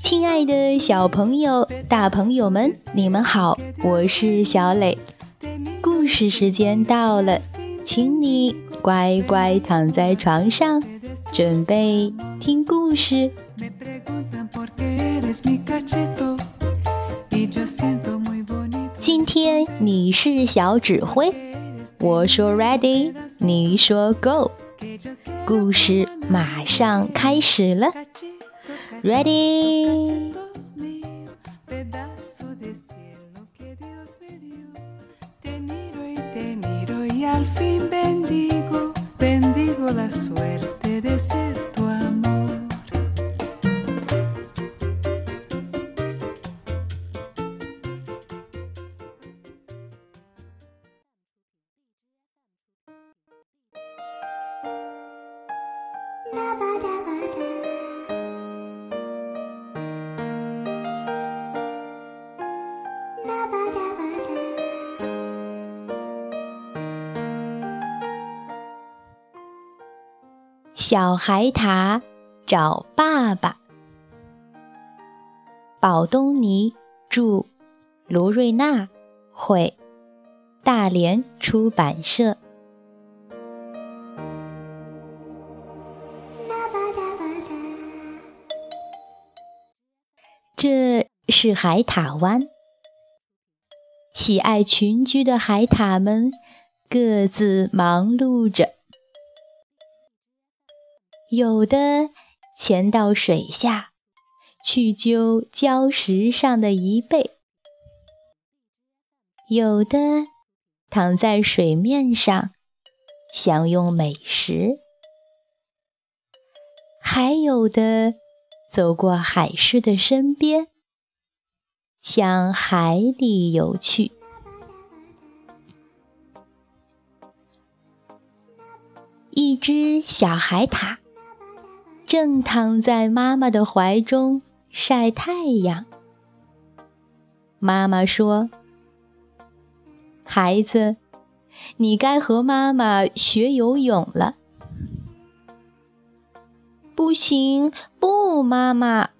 亲爱的小朋友、大朋友们，你们好，我是小磊。故事时间到了，请你乖乖躺在床上，准备听故事。今天你是小指挥，我说 ready，你说 go，故事马上开始了。Ready. Pedazo de cielo que Dios me dio. Te miro y te miro y al fin bendigo, bendigo la suerte de ser tu amor. 小海獭找爸爸。宝东尼著，卢瑞娜绘，大连出版社。这是海獭湾，喜爱群居的海獭们各自忙碌着。有的潜到水下去揪礁石上的贻贝，有的躺在水面上享用美食，还有的走过海狮的身边，向海里游去。一只小海獭。正躺在妈妈的怀中晒太阳。妈妈说：“孩子，你该和妈妈学游泳了。”不行，不，妈妈。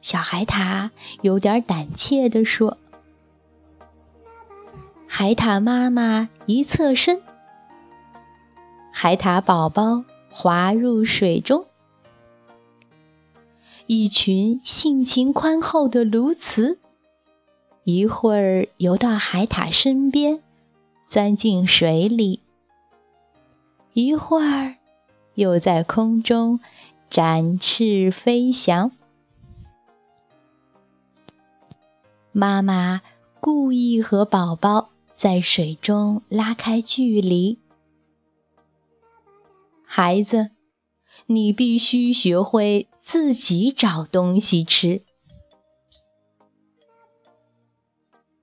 小海獭有点胆怯地说：“海獭妈妈一侧身，海獭宝宝。”滑入水中，一群性情宽厚的鸬鹚，一会儿游到海獭身边，钻进水里；一会儿又在空中展翅飞翔。妈妈故意和宝宝在水中拉开距离。孩子，你必须学会自己找东西吃。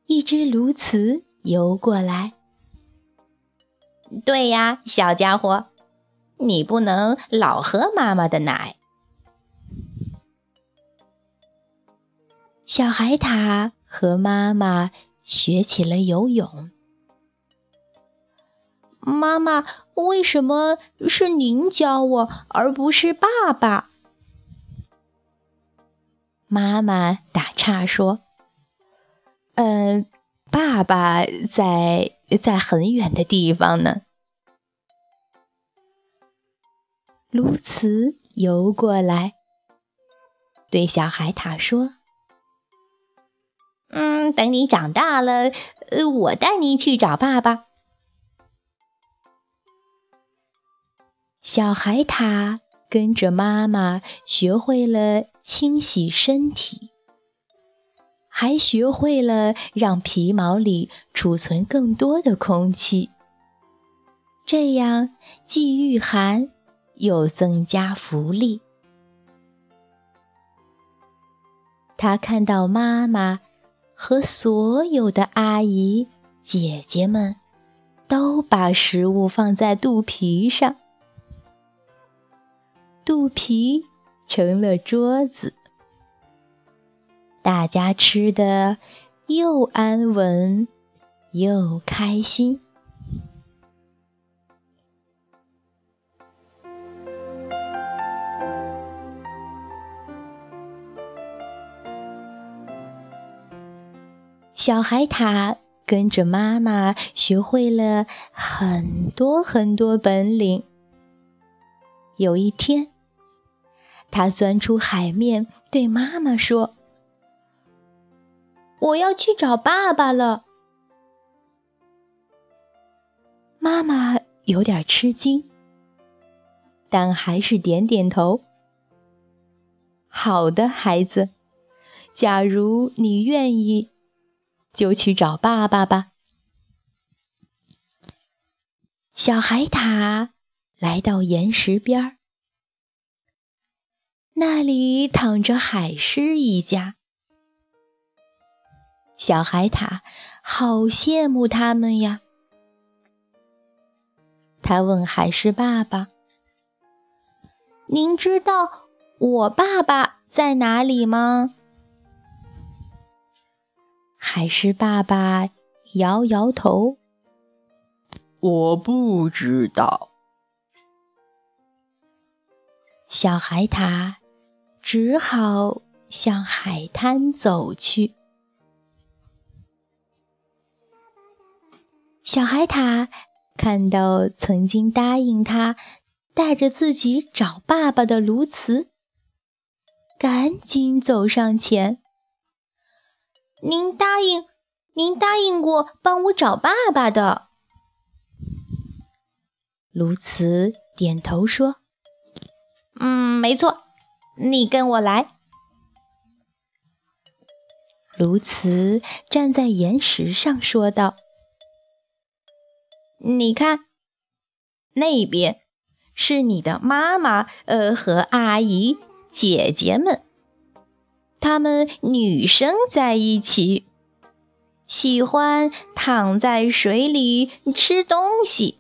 一只鸬鹚游过来。对呀，小家伙，你不能老喝妈妈的奶。小海獭和妈妈学起了游泳。妈妈，为什么是您教我，而不是爸爸？妈妈打岔说：“嗯，爸爸在在很远的地方呢。”鸬鹚游过来，对小海獭说：“嗯，等你长大了，呃，我带你去找爸爸。”小海獭跟着妈妈学会了清洗身体，还学会了让皮毛里储存更多的空气，这样既御寒又增加浮力。他看到妈妈和所有的阿姨、姐姐们都把食物放在肚皮上。肚皮成了桌子，大家吃的又安稳又开心。小海獭跟着妈妈学会了很多很多本领。有一天。它钻出海面，对妈妈说：“我要去找爸爸了。”妈妈有点吃惊，但还是点点头。好的，孩子，假如你愿意。就去找爸爸吧。小海獭来到岩石边儿，那里躺着海狮一家。小海獭好羡慕他们呀。他问海狮爸爸：“您知道我爸爸在哪里吗？”海狮爸爸摇摇头：“我不知道。”小海獭只好向海滩走去。小海獭看到曾经答应他带着自己找爸爸的鸬鹚，赶紧走上前。您答应，您答应过帮我找爸爸的。鸬鹚点头说：“嗯，没错，你跟我来。”鸬鹚站在岩石上说道：“你看，那边是你的妈妈，呃，和阿姨、姐姐们。”她们女生在一起，喜欢躺在水里吃东西。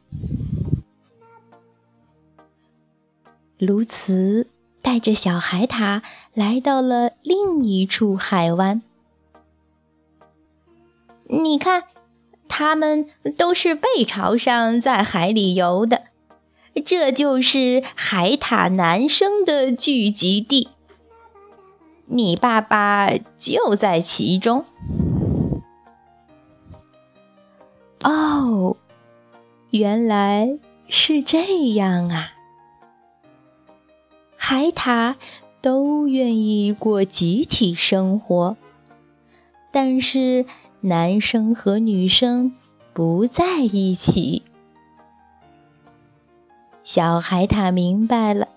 鸬鹚带着小海獭来到了另一处海湾。你看，他们都是背朝上在海里游的，这就是海獭男生的聚集地。你爸爸就在其中。哦，原来是这样啊！海獭都愿意过集体生活，但是男生和女生不在一起。小海獭明白了，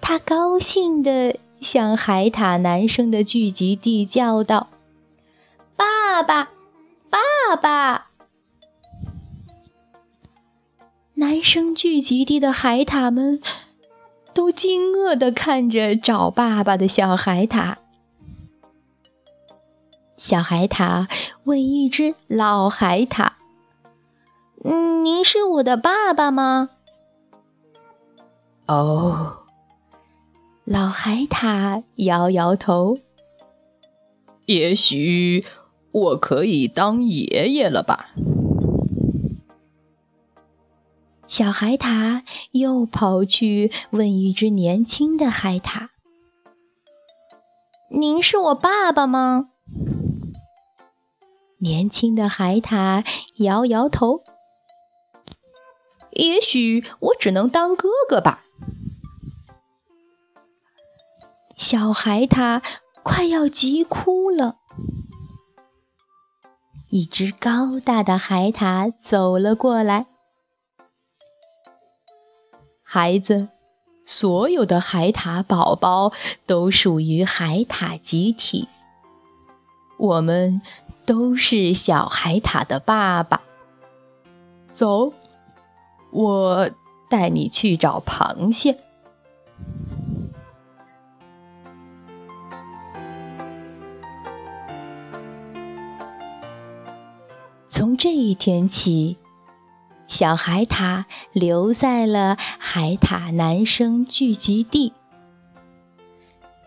他高兴的。向海獭男生的聚集地叫道：“爸爸，爸爸！”男生聚集地的海獭们都惊愕地看着找爸爸的小海獭。小海獭问一只老海獭：“嗯，您是我的爸爸吗？”哦。老海獭摇摇头，也许我可以当爷爷了吧？小海獭又跑去问一只年轻的海獭：“您是我爸爸吗？”年轻的海獭摇摇头：“也许我只能当哥哥吧。”小海獭快要急哭了。一只高大的海獭走了过来。孩子，所有的海獭宝宝都属于海獭集体。我们都是小海獭的爸爸。走，我带你去找螃蟹。从这一天起，小海獭留在了海獭男生聚集地。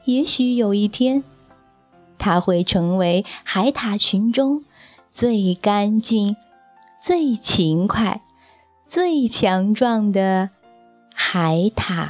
也许有一天，它会成为海獭群中最干净、最勤快、最强壮的海獭